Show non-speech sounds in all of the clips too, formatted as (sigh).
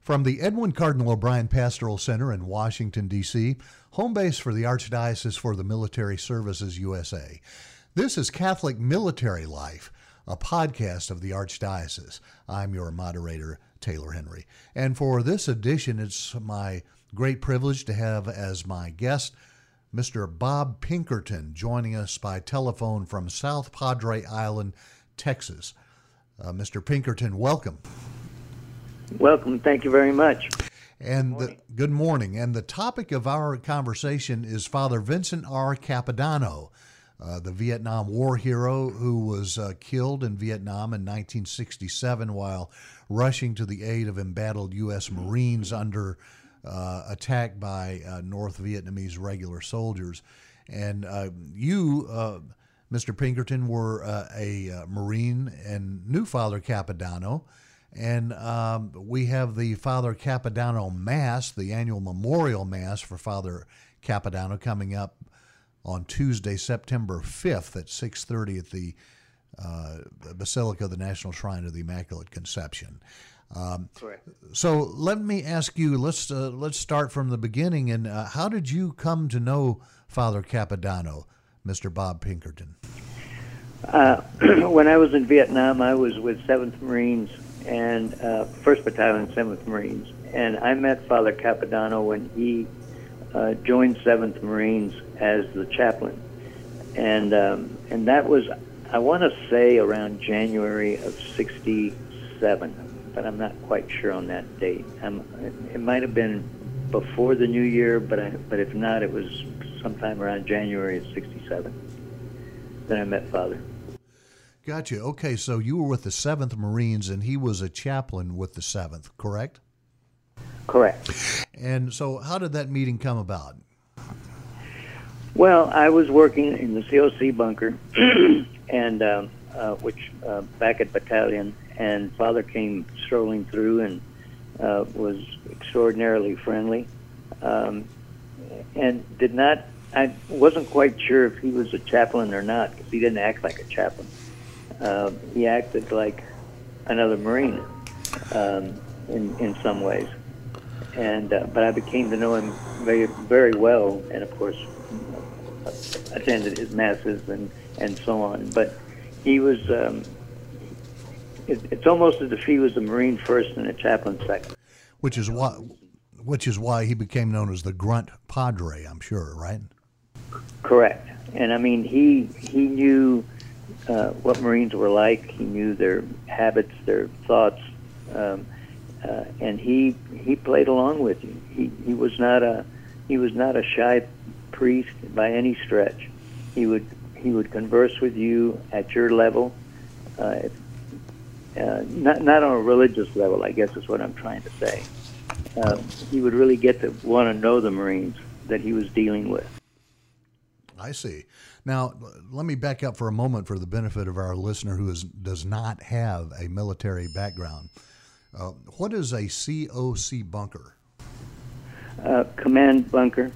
From the Edwin Cardinal O'Brien Pastoral Center in Washington, D.C., home base for the Archdiocese for the Military Services USA. This is Catholic Military Life, a podcast of the Archdiocese. I'm your moderator, Taylor Henry. And for this edition, it's my great privilege to have as my guest Mr. Bob Pinkerton joining us by telephone from South Padre Island, Texas. Uh, Mr. Pinkerton, welcome. Welcome. Thank you very much. And good morning. The, good morning. And the topic of our conversation is Father Vincent R. Capodanno, uh, the Vietnam War hero who was uh, killed in Vietnam in 1967 while rushing to the aid of embattled U.S. Marines under uh, attack by uh, North Vietnamese regular soldiers. And uh, you, uh, Mr. Pinkerton, were uh, a uh, Marine and knew Father Capodanno. And um, we have the Father Capodanno Mass, the annual memorial Mass for Father Capodanno, coming up on Tuesday, September 5th at 6:30 at the Basilica of the National Shrine of the Immaculate Conception. Um, Correct. So let me ask you. Let's uh, let's start from the beginning. And uh, how did you come to know Father Capodanno, Mr. Bob Pinkerton? Uh, (clears throat) when I was in Vietnam, I was with Seventh Marines and uh, First Battalion, Seventh Marines, and I met Father Capodanno when he uh, joined Seventh Marines as the chaplain, and um, and that was I want to say around January of '67 but I'm not quite sure on that date. I'm, it might have been before the new year, but I, but if not, it was sometime around January of '67. Then I met Father. Gotcha. Okay, so you were with the Seventh Marines, and he was a chaplain with the Seventh, correct? Correct. And so, how did that meeting come about? Well, I was working in the COC bunker, (clears throat) and um, uh, which uh, back at battalion, and Father came strolling through and uh, was extraordinarily friendly, um, and did not. I wasn't quite sure if he was a chaplain or not because he didn't act like a chaplain. Uh, he acted like another Marine um, in in some ways, and uh, but I became to know him very very well, and of course attended his masses and and so on. But he was um, it, it's almost as if he was a Marine first and a chaplain second. Which is why, which is why he became known as the Grunt Padre. I'm sure, right? Correct. And I mean, he he knew uh, what Marines were like. He knew their habits, their thoughts, um, uh, and he he played along with you. He he was not a he was not a shy priest by any stretch. He would he would converse with you at your level. Uh, uh, not not on a religious level, I guess is what I'm trying to say. Uh, he would really get to want to know the Marines that he was dealing with. I see. Now, let me back up for a moment for the benefit of our listener who is, does not have a military background. Uh, what is a COC bunker? Uh, command bunker.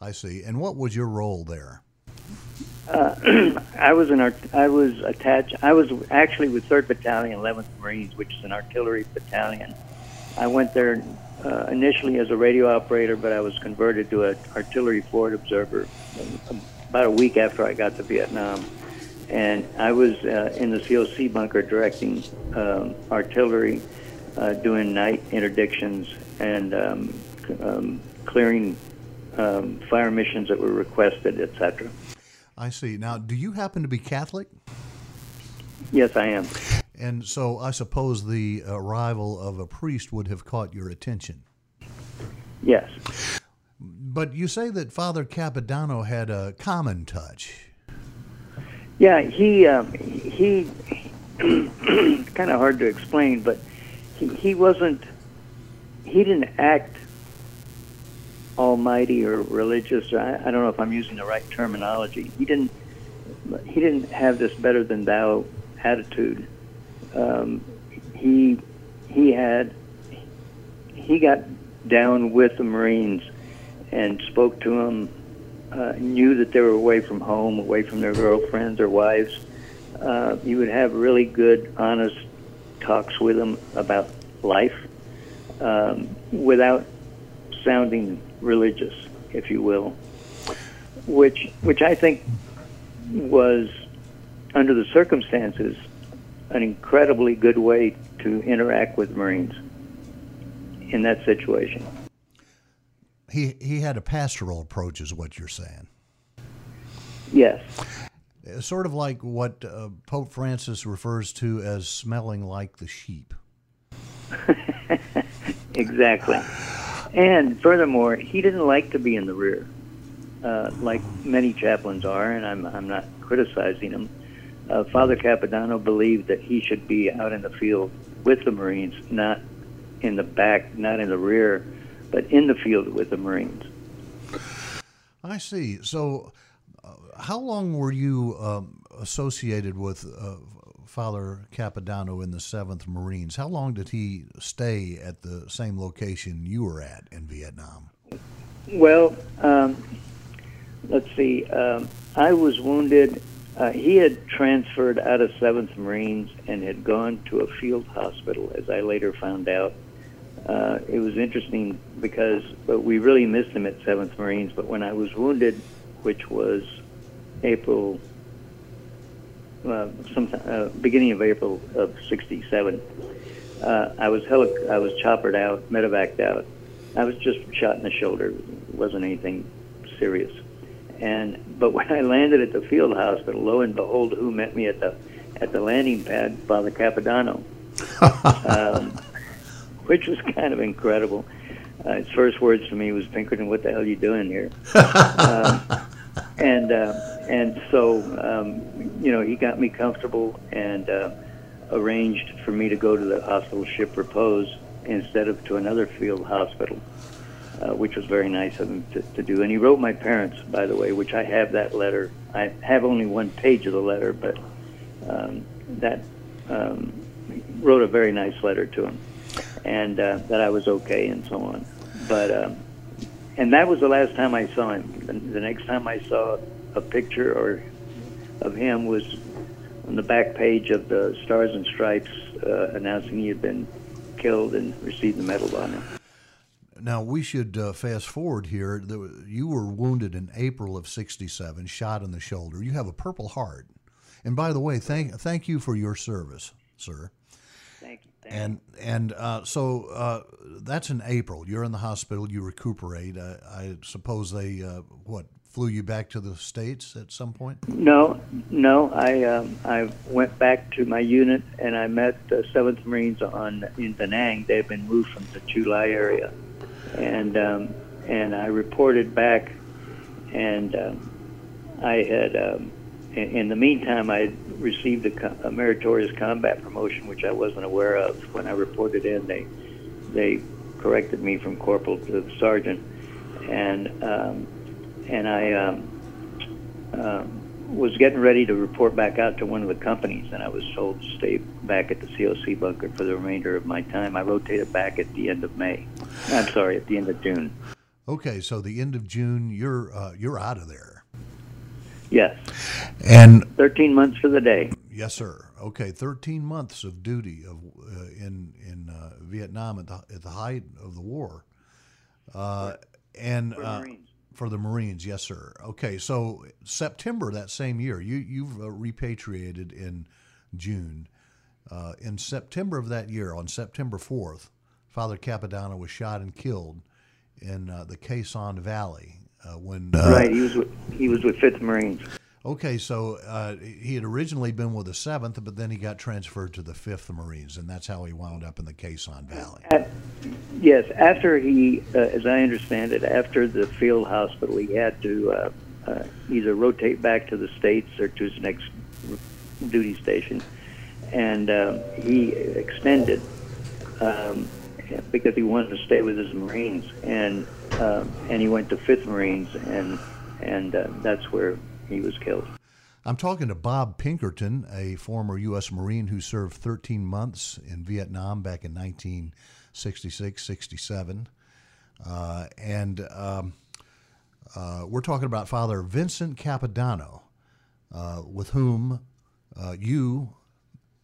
I see. And what was your role there? Uh, (clears throat) I was an art, I was attached. I was actually with Third Battalion, 11th Marines, which is an artillery battalion. I went there uh, initially as a radio operator, but I was converted to an artillery forward observer about a week after I got to Vietnam. And I was uh, in the COC bunker directing um, artillery, uh, doing night interdictions, and um, um, clearing um, fire missions that were requested, etc. I see. Now, do you happen to be Catholic? Yes, I am. And so I suppose the arrival of a priest would have caught your attention. Yes. But you say that Father Capodanno had a common touch. Yeah, he um, he (clears throat) kind of hard to explain, but he he wasn't he didn't act almighty or religious. Or I, I don't know if I'm using the right terminology. He didn't he didn't have this better than thou attitude. Um, he he had he got down with the Marines and spoke to them. Uh, knew that they were away from home, away from their girlfriends or wives. Uh, you would have really good, honest talks with them about life. um, without sounding religious, if you will, which which I think was under the circumstances an incredibly good way to interact with Marines in that situation. He he had a pastoral approach, is what you're saying. Yes. Sort of like what uh, Pope Francis refers to as smelling like the sheep. (laughs) exactly. And furthermore, he didn't like to be in the rear, uh, like many chaplains are, and I'm, I'm not criticizing him. Uh, Father Capodanno believed that he should be out in the field with the Marines, not in the back, not in the rear, but in the field with the Marines. I see. So, uh, how long were you um, associated with uh, Father Capodanno in the 7th Marines. How long did he stay at the same location you were at in Vietnam? Well, um, let's see. Um, I was wounded. Uh, he had transferred out of 7th Marines and had gone to a field hospital, as I later found out. Uh, it was interesting because but we really missed him at 7th Marines, but when I was wounded, which was April uh, some uh, beginning of April of '67. Uh, I was heli- I was choppered out, medevaced out. I was just shot in the shoulder. It wasn't anything serious. And but when I landed at the field hospital, lo and behold, who met me at the at the landing pad? Father Capodanno, (laughs) um, (laughs) which was kind of incredible. Uh, his first words to me was, "Pinkerton, what the hell are you doing here?" (laughs) um, and uh, and so um, you know he got me comfortable and uh, arranged for me to go to the hospital ship Repose instead of to another field hospital, uh, which was very nice of him to, to do. And he wrote my parents, by the way, which I have that letter. I have only one page of the letter, but um, that um, wrote a very nice letter to him, and uh, that I was okay and so on. But um, and that was the last time I saw him. The, next time I saw a picture or of him was on the back page of the Stars and Stripes uh, announcing he had been killed and received the Medal of Honor. Now we should uh, fast forward here. You were wounded in April of '67, shot in the shoulder. You have a Purple Heart, and by the way, thank thank you for your service, sir. Thank you. Thank and and uh, so uh, that's in April. You're in the hospital. You recuperate. Uh, I suppose they uh, what flew you back to the states at some point. No, no. I um, I went back to my unit and I met the Seventh Marines on in Da Nang. They've been moved from the Chu Lai area, and um, and I reported back, and um, I had. Um, in, the meantime, I received a, a meritorious combat promotion, which I wasn't aware of. When I reported in, they they corrected me from corporal to sergeant, and um, and I um, uh, was getting ready to report back out to one of the companies, and I was told to stay back at the COC bunker for the remainder of my time. I rotated back at the end of May. I'm sorry, at the end of June. Okay, so the end of June, you're uh, you're out of there. Yes. And 13 months for the day. Yes, sir. Okay, 13 months of duty of uh, in in uh, Vietnam at the at the height of the war. Uh, and for, uh, for the Marines, yes, sir. Okay, so September that same year, you you've uh, repatriated in June. Uh, in September of that year, on September 4th, Father Capodanno was shot and killed in the Sanh Valley when uh, right he was with, he was with Fifth Marines. Okay, so uh, he had originally been with the Seventh, but then he got transferred to the Fifth Marines, and that's how he wound up in the Sanh Valley. At, yes, after he, uh, as I understand it, after the field hospital, he had to uh, uh, either rotate back to the states or to his next duty station, and he extended um, because he wanted to stay with his Marines, and uh, and he went to Fifth Marines, and and uh, that's where he was killed. I'm talking to Bob Pinkerton, a former U.S. Marine who served 13 months in Vietnam back in 1966 67. Uh, and um, uh, we're talking about Father Vincent Capodanno, uh, with whom uh, you,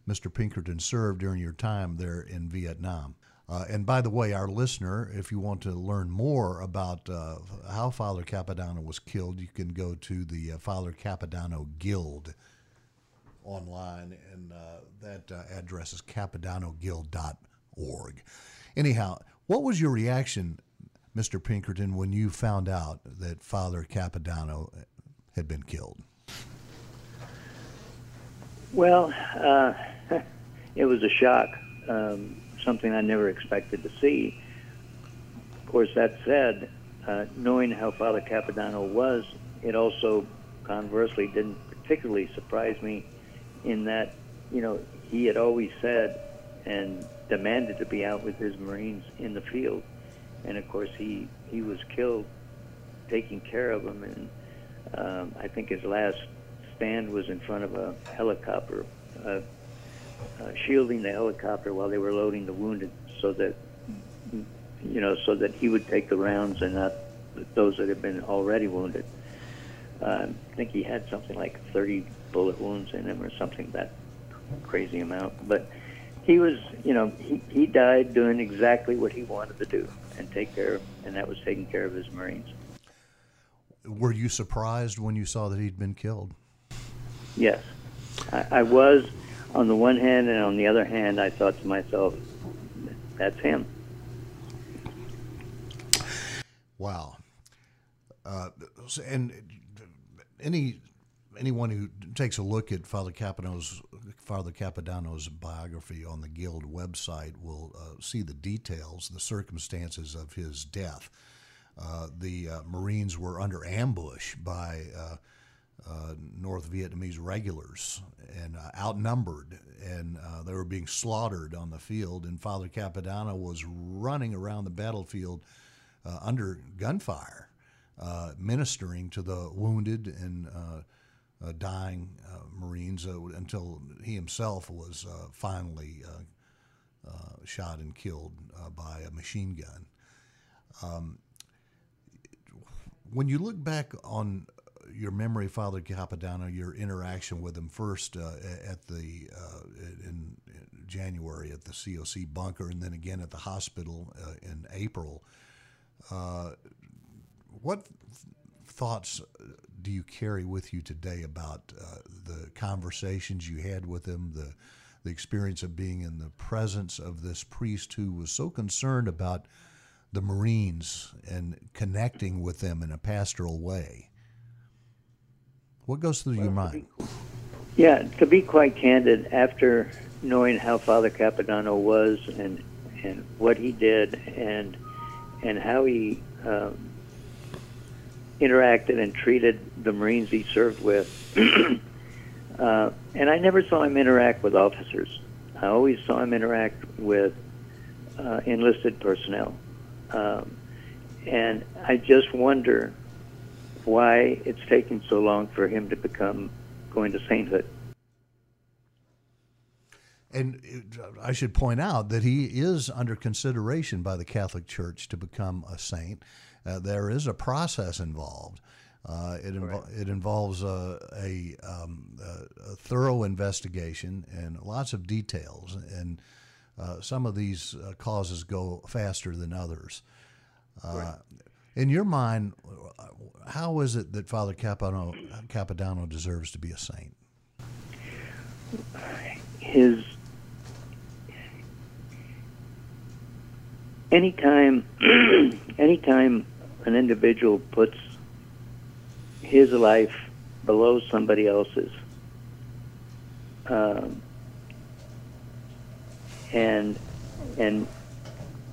Mr. Pinkerton, served during your time there in Vietnam. Uh, and by the way, our listener, if you want to learn more about uh, how Father Capodanno was killed, you can go to the uh, Father Capodanno Guild online, and uh, that uh, address is capodannoguild.org. Anyhow, what was your reaction, Mr. Pinkerton, when you found out that Father Capodanno had been killed? Well, uh, (laughs) it was a shock. Um, something I never expected to see. Of course, that said, uh, knowing how Father Capodanno was, it also conversely didn't particularly surprise me in that, you know, he had always said and demanded to be out with his Marines in the field. And of course, he, he was killed taking care of them. And um, I think his last stand was in front of a helicopter. Uh, uh, shielding the helicopter while they were loading the wounded, so that you know, so that he would take the rounds and not those that had been already wounded. Uh, I think he had something like 30 bullet wounds in him, or something that crazy amount. But he was, you know, he, he died doing exactly what he wanted to do and take care, of, and that was taking care of his Marines. Were you surprised when you saw that he'd been killed? Yes, I, I was on the one hand, and on the other hand, I thought to myself, that's him. Wow. Uh, and any anyone who takes a look at Father Capodanno's Father Capodanno's biography on the Guild website will uh, see the details, the circumstances of his death. Uh, the uh, Marines were under ambush by uh, North Vietnamese regulars and uh, outnumbered, and uh, they were being slaughtered on the field. And Father Capodanno was running around the battlefield uh, under gunfire, uh, ministering to the wounded and uh, dying Marines until he himself was finally shot and killed by a machine gun. Um, when you look back on your memory, Father Capodanno, your interaction with him first uh, at the uh, in, January at the COC bunker, and then again at the hospital uh, in April. Uh, what thoughts do you carry with you today about uh, the conversations you had with him, the the experience of being in the presence of this priest who was so concerned about the Marines and connecting with them in a pastoral way? What goes through well, your mind? yeah, to be quite candid, after knowing how Father Capodanno was and and what he did and and how he um, interacted and treated the Marines he served with, (clears throat) uh, and I never saw him interact with officers. I always saw him interact with uh, enlisted personnel, um, and I just wonder why it's taking so long for him to become going to sainthood. And I should point out that he is under consideration by the Catholic Church to become a saint. Uh, there is a process involved. Uh, it, invo- it involves a, a, um, a, thorough investigation and lots of details. And uh, some of these uh, causes go faster than others. In your mind, how is it that Father Capodanno deserves to be a saint? His anytime, (clears throat) anytime an individual puts his life below somebody else's, um, and and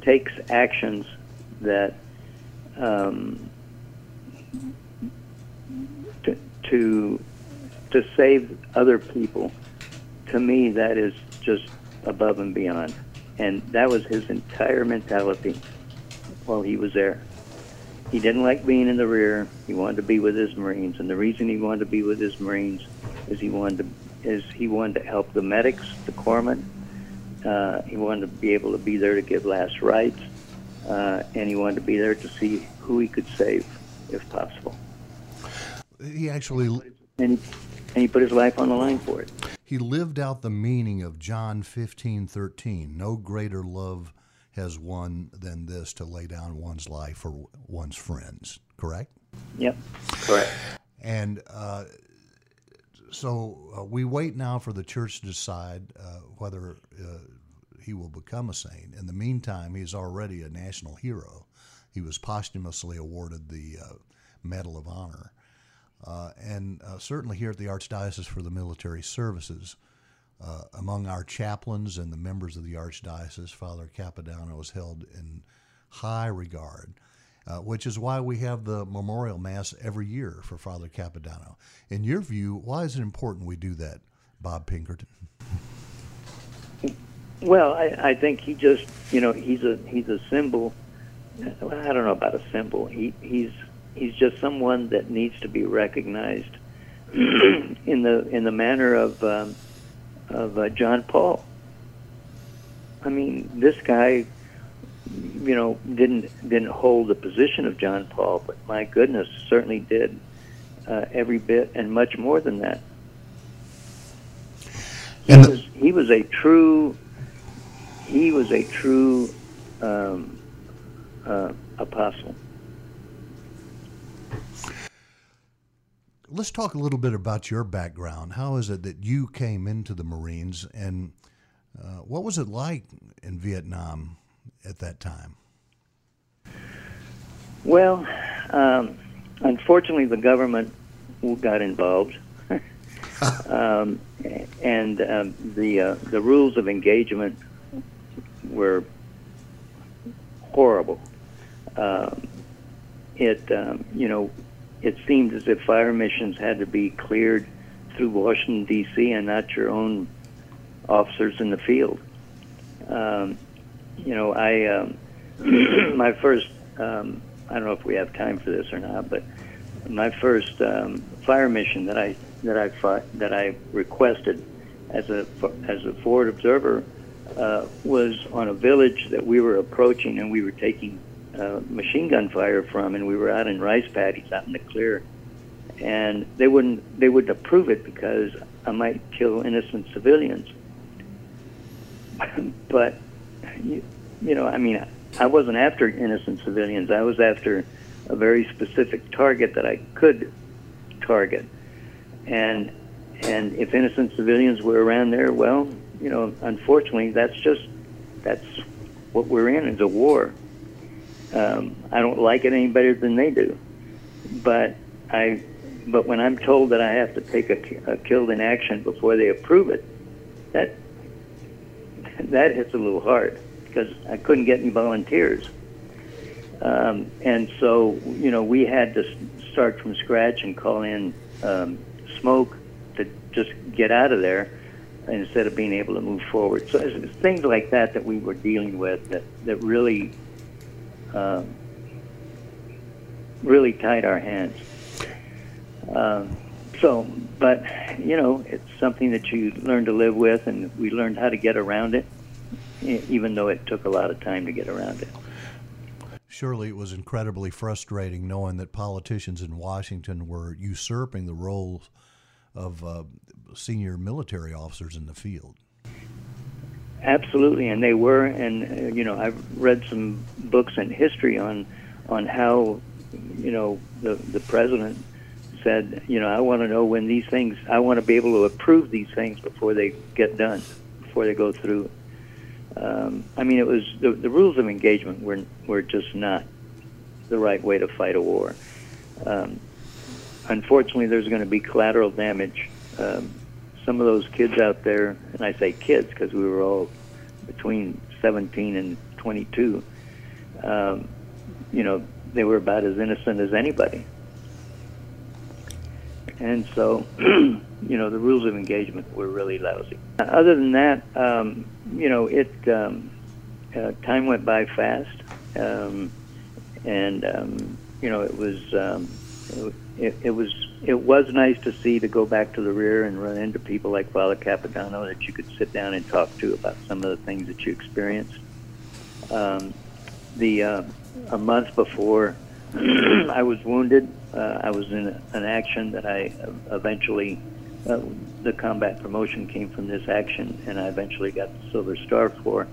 takes actions that um, to, to to save other people. To me, that is just above and beyond, and that was his entire mentality while he was there. He didn't like being in the rear. He wanted to be with his Marines, and the reason he wanted to be with his Marines is he wanted to is he wanted to help the medics, the corpsmen. Uh, he wanted to be able to be there to give last rites uh, and he wanted to be there to see who he could save, if possible. He actually and he, and he put his life on the line for it. He lived out the meaning of John fifteen thirteen. No greater love has one than this to lay down one's life for one's friends. Correct? Yep, correct. And uh, so uh, we wait now for the church to decide uh, whether uh, he will become a saint. In the meantime, he is already a national hero. He was posthumously awarded the uh, Medal of Honor. Uh, and certainly here at the Archdiocese for the Military Services, uh, among our chaplains and the members of the Archdiocese, Father Capodanno is held in high regard, uh, which is why we have the memorial mass every year for Father Capodanno. In your view, why is it important we do that, Bob Pinkerton? (laughs) Well, I, I think he just, you know, he's a he's a symbol. I don't know about a symbol. He he's he's just someone that needs to be recognized (clears throat) in the in the manner of um, of uh, John Paul. I mean, this guy, you know, didn't didn't hold the position of John Paul, but my goodness, certainly did uh, every bit and much more than that. He and was he was a true he was a true um, uh, apostle. let's talk a little bit about your background. How is it that you came into the Marines, and uh, what was it like in Vietnam at that time? Well, um, unfortunately, the government got involved, (laughs) um, and um, the uh, the rules of engagement were horrible. Um, it, um, you know, it seemed as if fire missions had to be cleared through Washington D.C. and not your own officers in the field. Um, you know, I um, (clears throat) my first um, I don't know if we have time for this or not, but my first um, fire mission that I that I fought, that I requested as a as a forward observer uh, was on a village that we were approaching, and we were taking uh, machine gun fire from, and we were out in rice paddies out in the clear, and they wouldn't they wouldn't approve it because I might kill innocent civilians. (laughs) but you, you know, I mean, I wasn't after innocent civilians. I was after a very specific target that I could target, and and if innocent civilians were around there, well, you know, unfortunately, that's just that's what we're in is a war. Um, I don't like it any better than they do, but I. But when I'm told that I have to take a, a killed in action before they approve it, that that hits a little hard because I couldn't get any volunteers. Um, and so, you know, we had to start from scratch and call in um, smoke to just get out of there instead of being able to move forward. So it's things like that that we were dealing with that, that really um, really tied our hands. Um, so, but you know, it's something that you learn to live with, and we learned how to get around it, even though it took a lot of time to get around it. Surely it was incredibly frustrating knowing that politicians in Washington were usurping the roles of uh, senior military officers in the field. Absolutely, and they were, and uh, you know, I've read some books in history on on how, you know, the the president said, you know, I want to know when these things, I want to be able to approve these things before they get done, before they go through. Um, I mean, it was the, the rules of engagement were were just not the right way to fight a war. Um, unfortunately, there's going to be collateral damage. Um, some of those kids out there, and I say kids because we were all between 17 and 22, um, you know, they were about as innocent as anybody. And so, (clears throat) you know, the rules of engagement were really lousy. Other than that, um, you know, it um, uh, time went by fast, um, and um, you know, it was um, it, it was it was nice to see to go back to the rear and run into people like Father Capodanno that you could sit down and talk to about some of the things that you experienced. Um, the uh, a month before (clears throat) I was wounded, uh, I was in an action that I eventually uh, the combat promotion came from this action, and I eventually got the Silver Star for.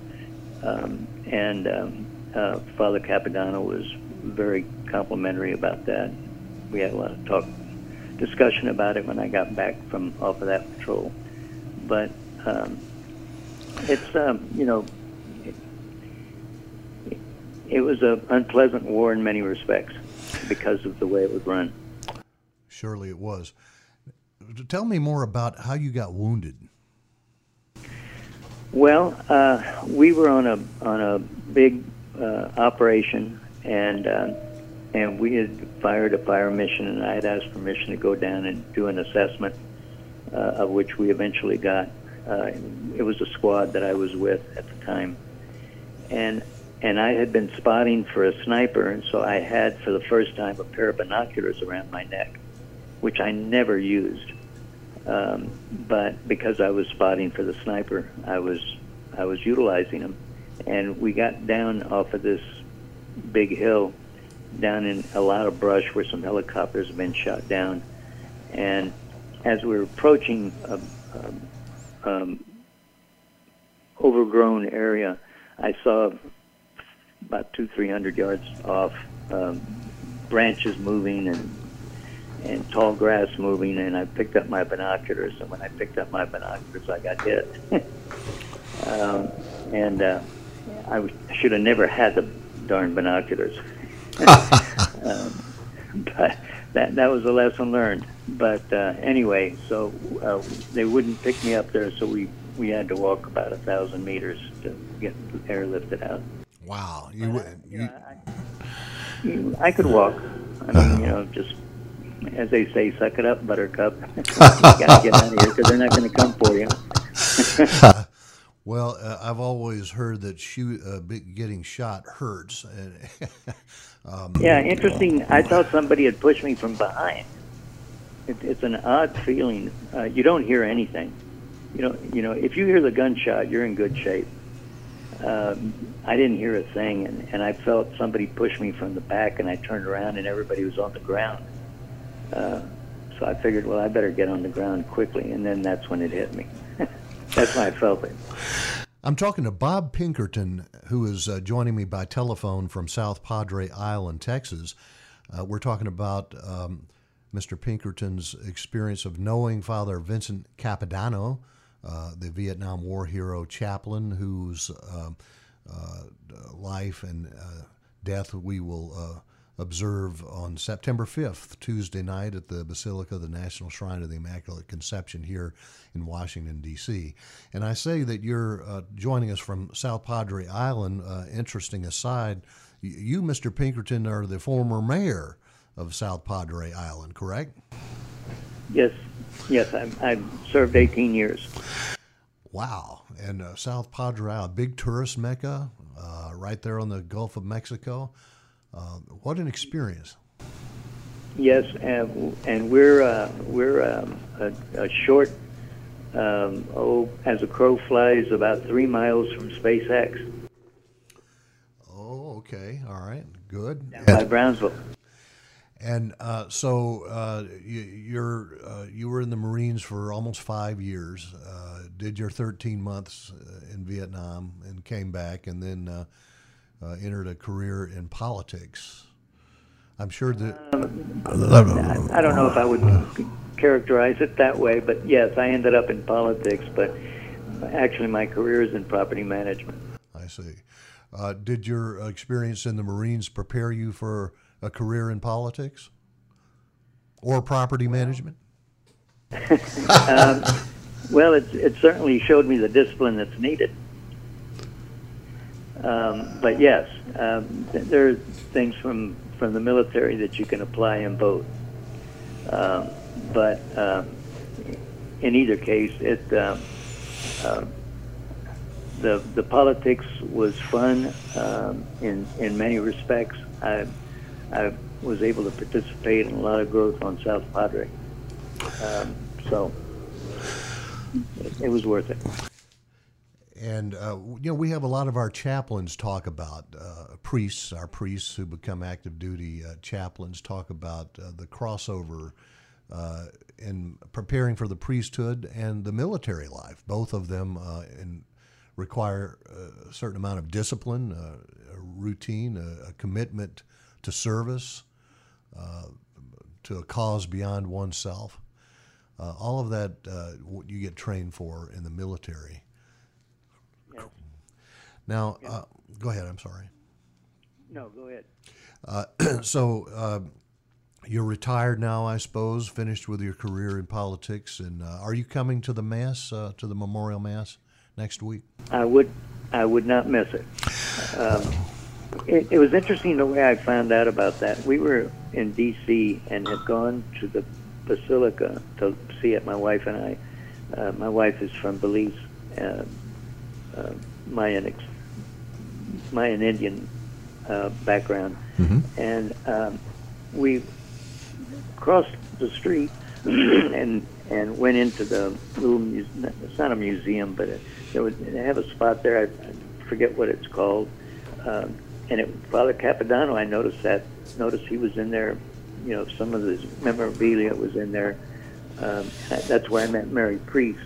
Um, and um, uh, Father Capodanno was very complimentary about that. We had a lot of talk, discussion about it when I got back from off of that patrol. But um, it's um, you know, it, it was an unpleasant war in many respects because of the way it was run. Surely it was. Tell me more about how you got wounded. Well, uh, we were on a on a big uh, operation, and uh, and we had fired a fire mission, and I had asked permission to go down and do an assessment, uh, of which we eventually got. Uh, it was a squad that I was with at the time, and and I had been spotting for a sniper, and so I had for the first time a pair of binoculars around my neck, which I never used. Um, but because I was spotting for the sniper, I was I was utilizing them, and we got down off of this big hill, down in a lot of brush where some helicopters have been shot down, and as we were approaching a, a um, overgrown area, I saw about two three hundred yards off um, branches moving and and tall grass moving, and I picked up my binoculars. And when I picked up my binoculars, I got hit. (laughs) um, and uh, I should have never had the darn binoculars. Um, but that that was a lesson learned. But uh, anyway, so uh, they wouldn't pick me up there, so we we had to walk about a thousand meters to get airlifted out. Wow, you, you, know, I, could walk. I mean, you know, just as they say, suck it up, Buttercup. (laughs) you got to get out of here because they're not going to come for you. (laughs) well, uh, I've always heard that shoot, uh, getting shot hurts. (laughs) um, yeah, interesting. I thought somebody had pushed me from behind. It, it's an odd feeling. Uh, you don't hear anything. You know, you know, if you hear the gunshot, you're in good shape. Um, I didn't hear a thing, and, and I felt somebody push me from the back, and I turned around, and everybody was on the ground. Uh, so I figured, well, I better get on the ground quickly, and then that's when it hit me. (laughs) that's when I felt it. I'm talking to Bob Pinkerton, who is uh, joining me by telephone from South Padre Island, Texas. Uh, we're talking about um, Mr. Pinkerton's experience of knowing Father Vincent Capodanno, uh, the Vietnam War hero chaplain, whose um, uh, life and uh, death we will observe on September 5th, Tuesday night, at the Basilica the National Shrine of the Immaculate Conception here in Washington, D.C. And I say that you're uh, joining us from South Padre Island. Uh, interesting aside, you, Mr. Pinkerton, are the former mayor of South Padre Island, correct? Yes, yes, I've, I've served 18 years. Wow. And uh, South Padre Island, big tourist mecca, uh, right there on the Gulf of Mexico. Uh, what an experience! Yes, and, and we're uh, we're um, a, a, short um, oh as a crow flies about three miles from SpaceX. Oh, okay, all right, good. Down by Brownsville. And uh, so uh, you, are uh, you were in the Marines for almost five years. Uh, did your 13 months uh, in Vietnam and came back, and then uh, entered a career in politics. I'm sure that. Um, I don't know if I would characterize it that way, but yes, I ended up in politics, but actually my career is in property management. I see. Uh, did your experience in the Marines prepare you for a career in politics or property management? (laughs) um, well, it, it certainly showed me the discipline that's needed. Um, but yes, um, th- there are things from, from the military that you can apply in both. Um, but um, in either case, it uh, uh, the the politics was fun um, in in many respects. I I was able to participate in a lot of growth on South Padre, um, so it, it was worth it. And uh, you know, we have a lot of our chaplains talk about uh, priests. Our priests who become active duty uh, chaplains talk about uh, the crossover uh, in preparing for the priesthood and the military life. Both of them uh, in require a certain amount of discipline, a routine, a, a, commitment to service, to a cause beyond oneself. All of that you get trained for in the military. Now, uh, go ahead. I'm sorry. No, go ahead. Uh, (clears throat) so uh, you're retired now, I suppose, finished with your career in politics, and uh, are you coming to the mass, uh, to the memorial mass next week? I would, I would not miss it. Um, it, it was interesting the way I found out about that. We were in D.C. and had gone to the basilica to see it. My wife and I. Uh, my wife is from Belize, uh, uh, Mayan, ex- Mayan Indian uh, background, mm-hmm. and um, we crossed the street (clears throat) and and went into the little museum. It's not a museum, but it, there was they have a spot there. I, I forget what it's called. Um, and it, Father Capodanno, I noticed that. Noticed he was in there. You know, some of his memorabilia was in there. Um, that's where I met Mary Preece,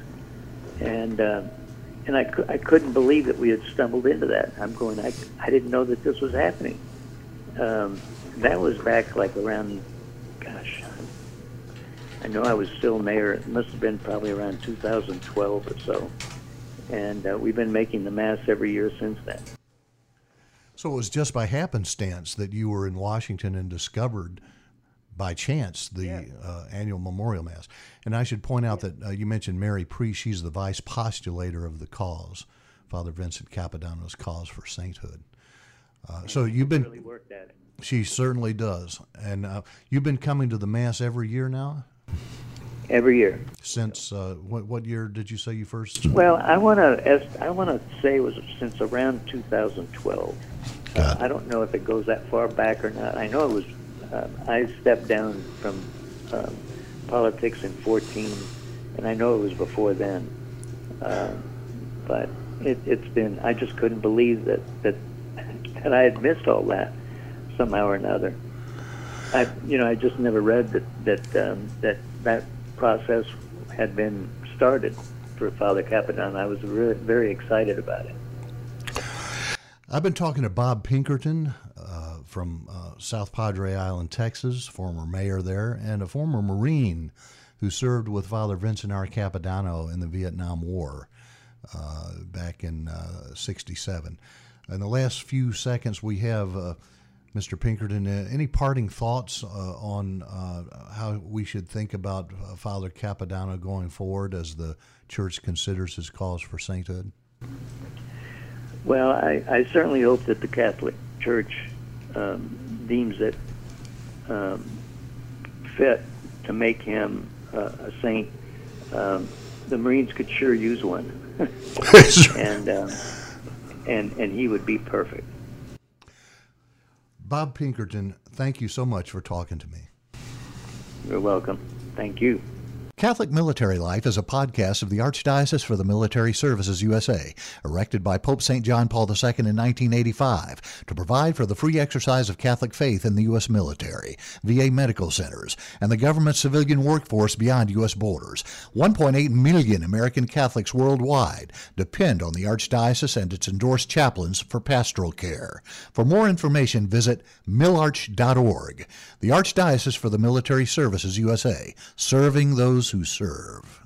and uh, and I, I couldn't believe that we had stumbled into that. I'm going. I I didn't know that this was happening. Um, that was back like around, gosh, I know I was still mayor. It must have been probably around 2012 or so, and uh, we've been making the mass every year since then. So it was just by happenstance that you were in Washington and discovered by chance the Yeah. uh, annual memorial mass. And I should point out that uh, you mentioned Mary Preece. She's the vice postulator of the cause, Father Vincent Capodanno's cause for sainthood. Uh, so you've been, Really worked at it. she certainly does. And uh, you've been coming to the mass every year now? Every year. Since uh, what, what year did you say you first? Well, I want to I want to say it was since around 2012. Got. I don't know if it goes that far back or not. I know it was. Uh, I stepped down from um, politics in 14, and I know it was before then. Um, but it, it's been. I just couldn't believe that that (laughs) that I had missed all that somehow or another. I, you know, I just never read that that um, that that process had been started for Father Capadon. I was really, very excited about it. I've been talking to Bob Pinkerton uh, from uh, South Padre Island, Texas, former mayor there, and a former Marine who served with Father Vincent R. Capodanno in the Vietnam War uh, back in '67. In the last few seconds we have, uh, Mr. Pinkerton, uh, any parting thoughts uh, on uh, how we should think about uh, Father Capodanno going forward as the church considers his cause for sainthood? Well, I, I certainly hope that the Catholic Church um, deems it um, fit to make him uh, a saint. Um, the Marines could sure use one, (laughs) and um, and and he would be perfect. Bob Pinkerton, thank you so much for talking to me. You're welcome. Thank you. Catholic Military Life is a podcast of the Archdiocese for the Military Services USA, erected by Pope St. John Paul II in 1985 to provide for the free exercise of Catholic faith in the U.S. military, VA medical centers, and the government civilian workforce beyond U.S. borders. 1.8 million American Catholics worldwide depend on the Archdiocese and its endorsed chaplains for pastoral care. For more information, visit milarch.org. The Archdiocese for the Military Services USA, serving those who serve.